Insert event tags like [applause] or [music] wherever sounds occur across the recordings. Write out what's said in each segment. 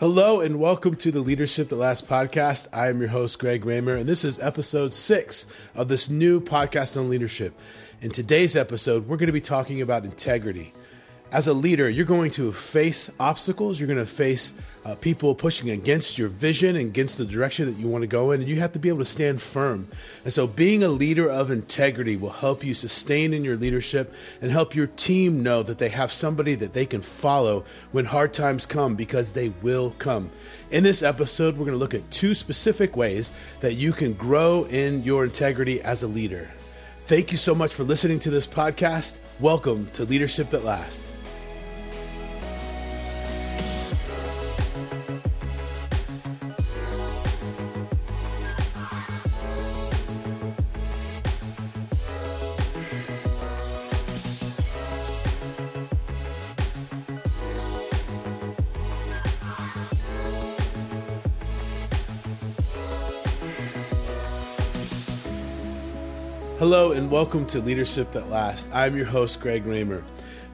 Hello and welcome to the Leadership That Lasts podcast. I am your host, Greg Raymer, and this is episode six of this new podcast on leadership. In today's episode, we're going to be talking about integrity as a leader, you're going to face obstacles. You're going to face uh, people pushing against your vision and against the direction that you want to go in, and you have to be able to stand firm. And so, being a leader of integrity will help you sustain in your leadership and help your team know that they have somebody that they can follow when hard times come because they will come. In this episode, we're going to look at two specific ways that you can grow in your integrity as a leader. Thank you so much for listening to this podcast. Welcome to Leadership That Lasts. Hello and welcome to Leadership That Lasts. I'm your host, Greg Raymer.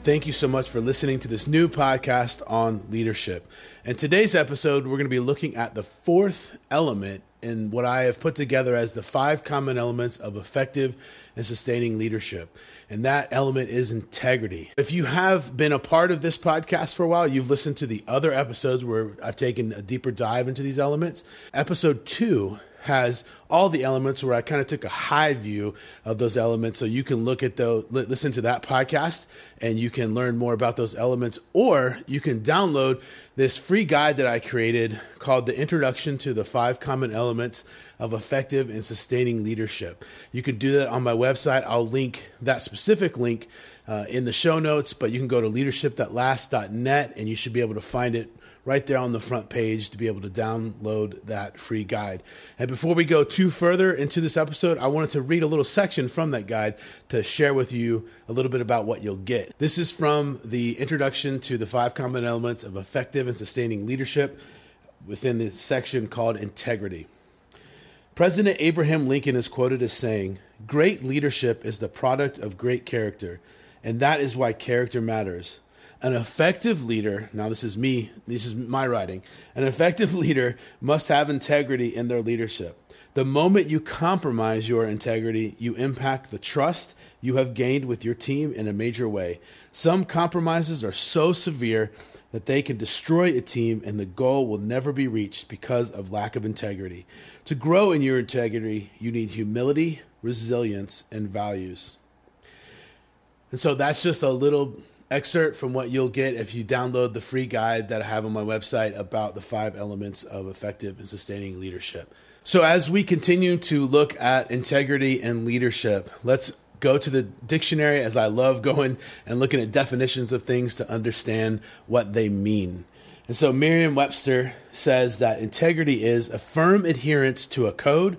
Thank you so much for listening to this new podcast on leadership. In today's episode, we're going to be looking at the fourth element in what I have put together as the five common elements of effective and sustaining leadership. And that element is integrity. If you have been a part of this podcast for a while, you've listened to the other episodes where I've taken a deeper dive into these elements. Episode two has all the elements where I kind of took a high view of those elements. So you can look at those, listen to that podcast and you can learn more about those elements, or you can download this free guide that I created called The Introduction to the Five Common Elements of Effective and Sustaining Leadership. You can do that on my website. I'll link that specific link uh, in the show notes, but you can go to leadershipthatlasts.net and you should be able to find it right there on the front page to be able to download that free guide. And before we go too further into this episode, I wanted to read a little section from that guide to share with you a little bit about what you'll get. This is from the introduction to the five common elements of effective and sustaining leadership within the section called integrity. President Abraham Lincoln is quoted as saying, Great leadership is the product of great character, and that is why character matters. An effective leader, now this is me, this is my writing, an effective [laughs] leader must have integrity in their leadership. The moment you compromise your integrity, you impact the trust you have gained with your team in a major way. Some compromises are so severe that they can destroy a team and the goal will never be reached because of lack of integrity. To grow in your integrity, you need humility, resilience, and values. And so that's just a little excerpt from what you'll get if you download the free guide that I have on my website about the five elements of effective and sustaining leadership. So, as we continue to look at integrity and leadership, let's go to the dictionary as I love going and looking at definitions of things to understand what they mean. And so, Merriam Webster says that integrity is a firm adherence to a code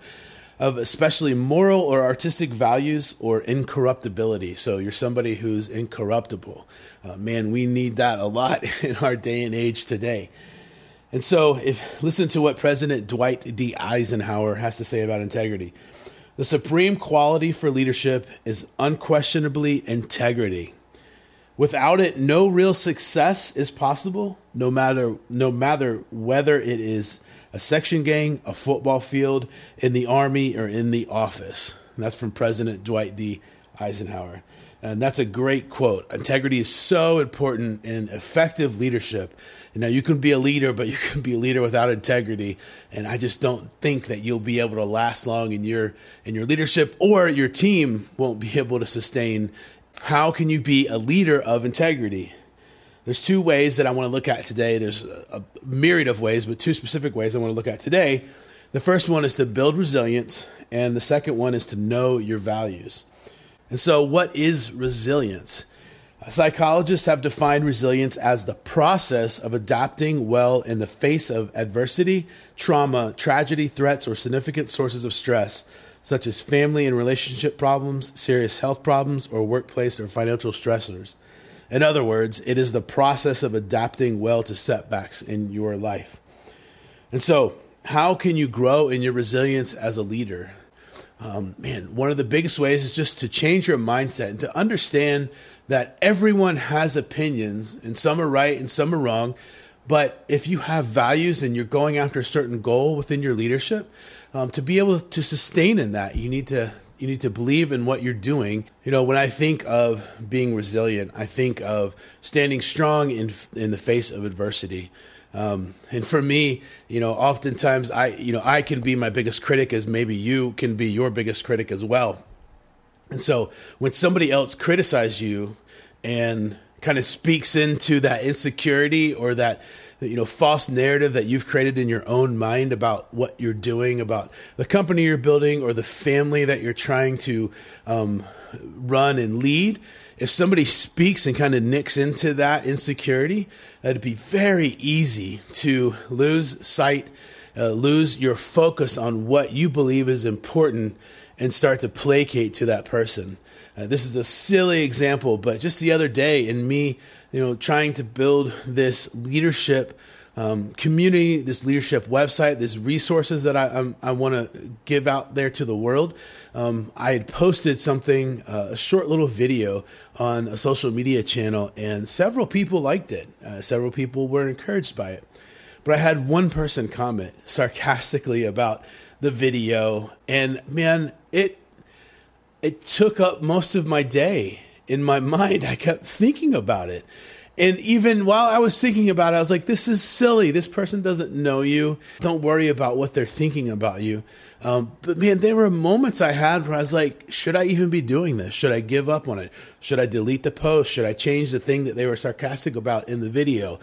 of especially moral or artistic values or incorruptibility. So you're somebody who's incorruptible. Uh, man, we need that a lot [laughs] in our day and age today. And so, if listen to what President Dwight D. Eisenhower has to say about integrity. The supreme quality for leadership is unquestionably integrity. Without it, no real success is possible, no matter no matter whether it is a section gang, a football field, in the army, or in the office. And that's from President Dwight D. Eisenhower. And that's a great quote. Integrity is so important in effective leadership. Know, you can be a leader, but [laughs] you can be a leader without integrity. And I just don't think that you'll be able to last long in your in your leadership or your team won't be able to sustain. How can you be a leader of integrity? There's two ways that I want to look at today. There's a, a myriad of ways, but two specific ways I want to look at today. The first one is to build resilience, and the second one is to know your values. And so, what is resilience? Uh, psychologists have defined resilience as the process of adapting well in the face of adversity, trauma, tragedy, threats, or significant sources of stress, such as family and relationship problems, serious health problems, or workplace or financial stressors. In other words, it is the process of adapting well to setbacks in your life. And so, how can you grow in your resilience as a leader? Um, man, one of the biggest ways is just to change your mindset and to understand that everyone has opinions, and some are right and some are wrong. But if you have values and you're going after a certain goal within your leadership, um, to be able to sustain in that, you need to you need to believe in what you're doing. You know, when I think of being resilient, I think of standing strong in in the face of adversity. Um, and for me, you know, oftentimes I, you know, I can be my biggest critic as maybe you can be your biggest critic as well. And so when somebody else criticizes you and kind of speaks into that insecurity or that you know false narrative that you've created in your own mind about what you're doing about the company you're building or the family that you're trying to um, run and lead. If somebody speaks and kind of nicks into that insecurity it'd be very easy to lose sight uh, lose your focus on what you believe is important and start to placate to that person uh, this is a silly example, but just the other day, in me, you know, trying to build this leadership um, community, this leadership website, these resources that I, I'm, i want to give out there to the world. Um, I had posted something, uh, a short little video on a social media channel, and several people liked it. Uh, several people were encouraged by it. But I had one person comment sarcastically about the video, and man, it it took up most of my day in my [laughs] mind. I kept thinking about it. And even while I was thinking about it, I was like, this is silly. This person doesn't know you. Don't worry about what they're thinking about you. Um, but man, there were moments I had where I was like, should I even be doing this? Should I give up on it? Should I delete the post? Should I change the thing that they were sarcastic about in the video?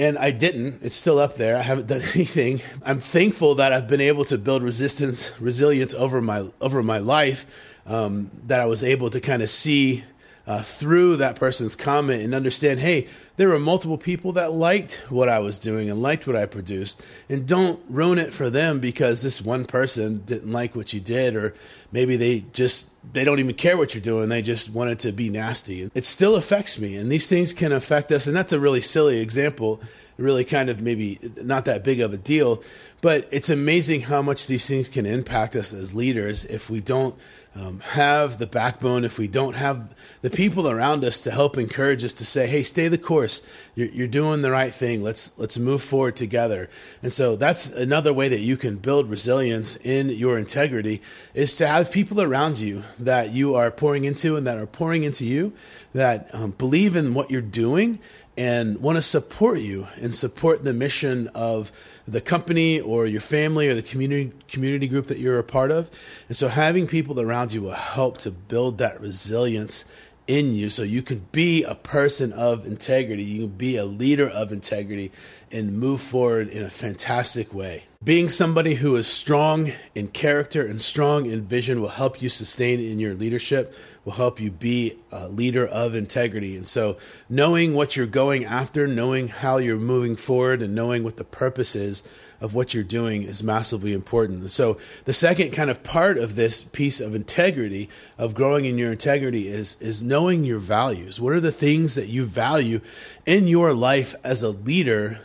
And I didn't. It's still up there. I haven't done [laughs] anything. I'm thankful that I've been able to build resistance, resilience over my over my life um, that I was able to kind of see uh, through that person's comment and understand hey, there were multiple people that liked what I was doing and liked what I produced. And don't ruin it for them because this one person didn't like what you did, or maybe they just they don't even care what you're doing. They just wanted to be nasty. It still affects me, and these things can affect us. And that's a really silly example, really kind of maybe not that big of a deal. But it's amazing how much these things can impact us as leaders if we don't um, have the backbone, if we don't have the people around us to help encourage us to say, "Hey, stay the course. You're, you're doing the right thing. Let's let's move forward together." And so that's another way that you can build resilience in your integrity is to have people around you that you are pouring into and that are pouring into you that um, believe in what you're doing and want to support you and support the mission of the company or your family or the community community group that you're a part of. And so having people around you will help to build that resilience in you so you can be a person of integrity, you can be a leader of integrity and move forward in a fantastic way. Being somebody who is strong in character and strong in vision will help you sustain in your leadership, will help you be a leader of integrity. And so, knowing what you're going after, knowing how you're moving forward, and knowing what the purpose is of what you're doing is massively important. And so, the second kind of part of this piece of integrity, of growing in your integrity, is, is knowing your values. What are the things that you value in your life as a leader?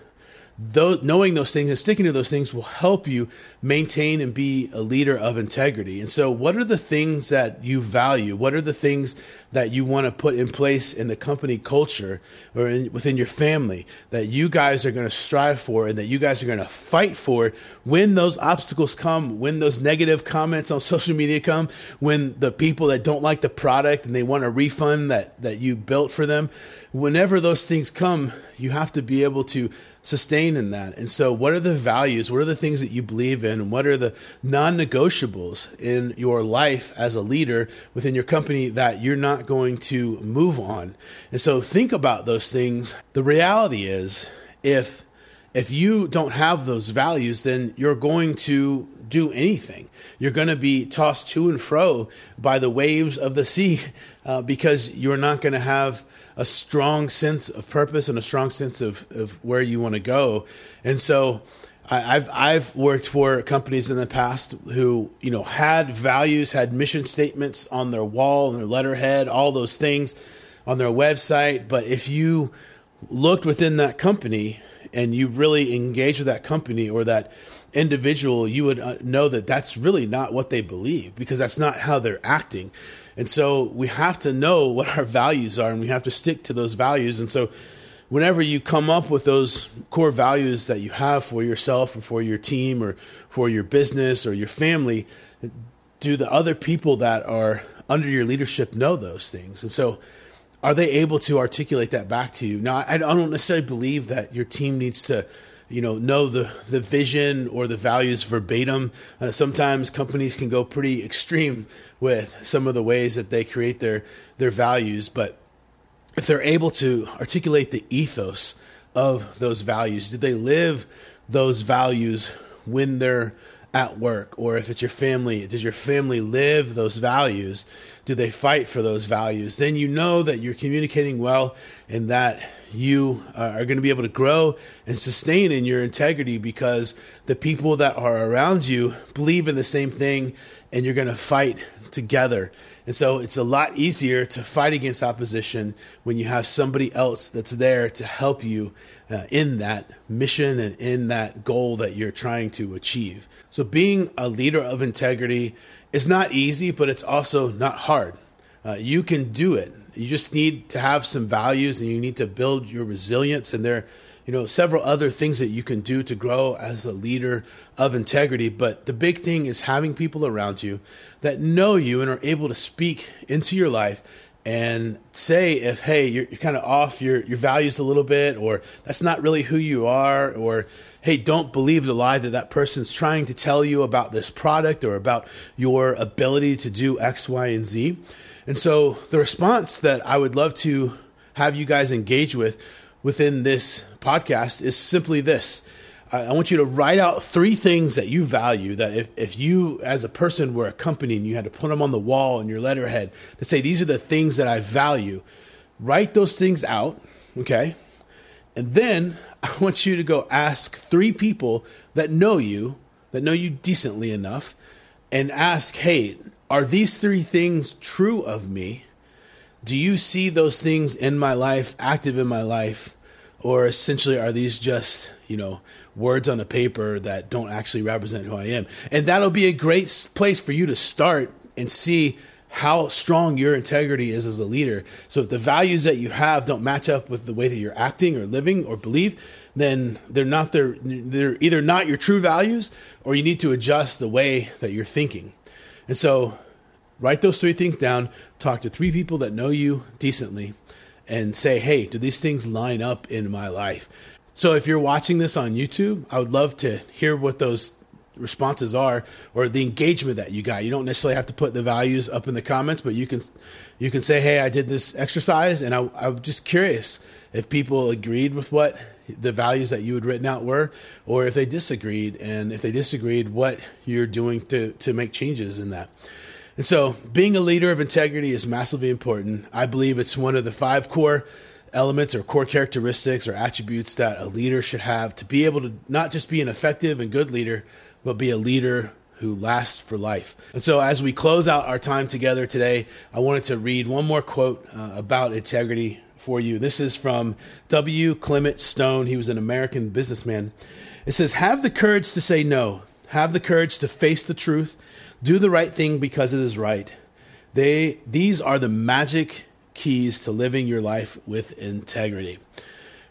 Knowing those things and sticking to those things will help you maintain and be a leader of integrity. And so, what are the things that you value? What are the things that you want to put in place in the company culture or in, within your family that you guys are going to strive for and that you guys are going to fight for when those obstacles come, when those negative comments on [laughs] social media come, when the people that don't like the product and they want a refund that, that you built for them? Whenever those things come, you have to be able to sustain in that. And so, what are the values? What are the things that you believe in? And what are the non negotiables in your life as a leader within your company that you're not going to move on? And so, think about those things. The reality is, if if you don't have those values, then you're going to do anything. You're going to be tossed to and fro by the waves of the sea [laughs] uh, because you're not going to have a strong sense of purpose and a strong sense of, of where you want to go. And so I've I've worked for companies in the past who you know had values, had mission statements on their wall and their letterhead, all those things on their website. But if you looked within that company and you really engaged with that company or that individual, you would uh, know that that's really not what they believe because that's not how they're acting. And so we have to know what our values are and we have to stick to those values. And so whenever you come up with those core values that you have for yourself or for your team or for your business or your family, do the other people that are under your leadership know those things? And so, are they able to articulate that back to you? Now, I don't necessarily believe that your team needs to you know know the the vision or the values verbatim. Uh, sometimes companies can go pretty extreme with some of the ways that they create their their values, but if they're able to articulate the ethos of those values, did they live those values when they're at work? Or if it's your family does your family live those values? Do they fight for those values? Then you know that you're communicating well and that you uh, are going to be able to grow and sustain in your integrity because the people that are around you believe in the same thing and you're going to fight together. And so it's a lot easier to fight against opposition when you have somebody else that's there to help you uh, in that mission and in that goal that you're trying to achieve. So being a leader of integrity is not easy, but it's also not hard. Uh, you can do it. You just need to have some values and you need to build your resilience. And there you know, several other things that you can do to grow as a leader of integrity. But the big thing is having people around you that know you and are able to speak into your life and say if hey you're, you're kind of off your, your values a little bit or that's not really who you are or hey don't believe the lie that that person's trying to tell you about this product or about your ability to do x y and z and so the response that i would love to have you guys engage with within this podcast is simply this. I want you to write out three things that you value that if, if you as a person were a company and you had to put them on the wall in your letterhead to say these are the things that I value, write those things out, okay? And then I want you to go ask three people that know you, that know you decently enough, and ask, hey, are these three things true of me? Do you see those things in my life, active in my life? Or essentially are these just you know words on a paper that don't actually represent who I am? And that'll be a great place for you to start and see how strong your integrity is as a leader. So if the values that you have don't match up with the way that you're acting or living or believe, then they're not their, they're either not your true values or you need to adjust the way that you're thinking. And so write those three things down, talk to three people that know you decently and say, hey, do these things line up in my life? So if you're watching this on YouTube, I would love to hear what those responses are or the engagement that you got. You don't necessarily have to put the values up in the comments, but you can you can say, "Hey, I did this exercise," and I, I'm just curious if people agreed with what the values that you had written out were, or if they disagreed, and if they disagreed, what you're doing to to make changes in that. And so, being a leader of integrity is massively important. I believe it's one of the five core elements or core characteristics or attributes that a leader should have to be able to not just be an effective and good leader, but be a leader who lasts for life. And so, as we close out our time together today, I wanted to read one more quote uh, about integrity for you. This is from W. Clement Stone. He was an American businessman. It says, Have the courage to say no, have the courage to face the truth do the right thing because it is right. They, these are the magic keys to living your life with integrity.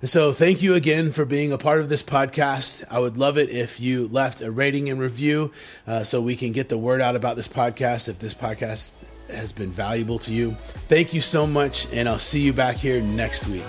And so, thank you again for being a part of this podcast. I would love it if you left a rating and review uh, so we can get the word out about this podcast if this podcast has been valuable to you. Thank you so much, and I'll see you back here next week.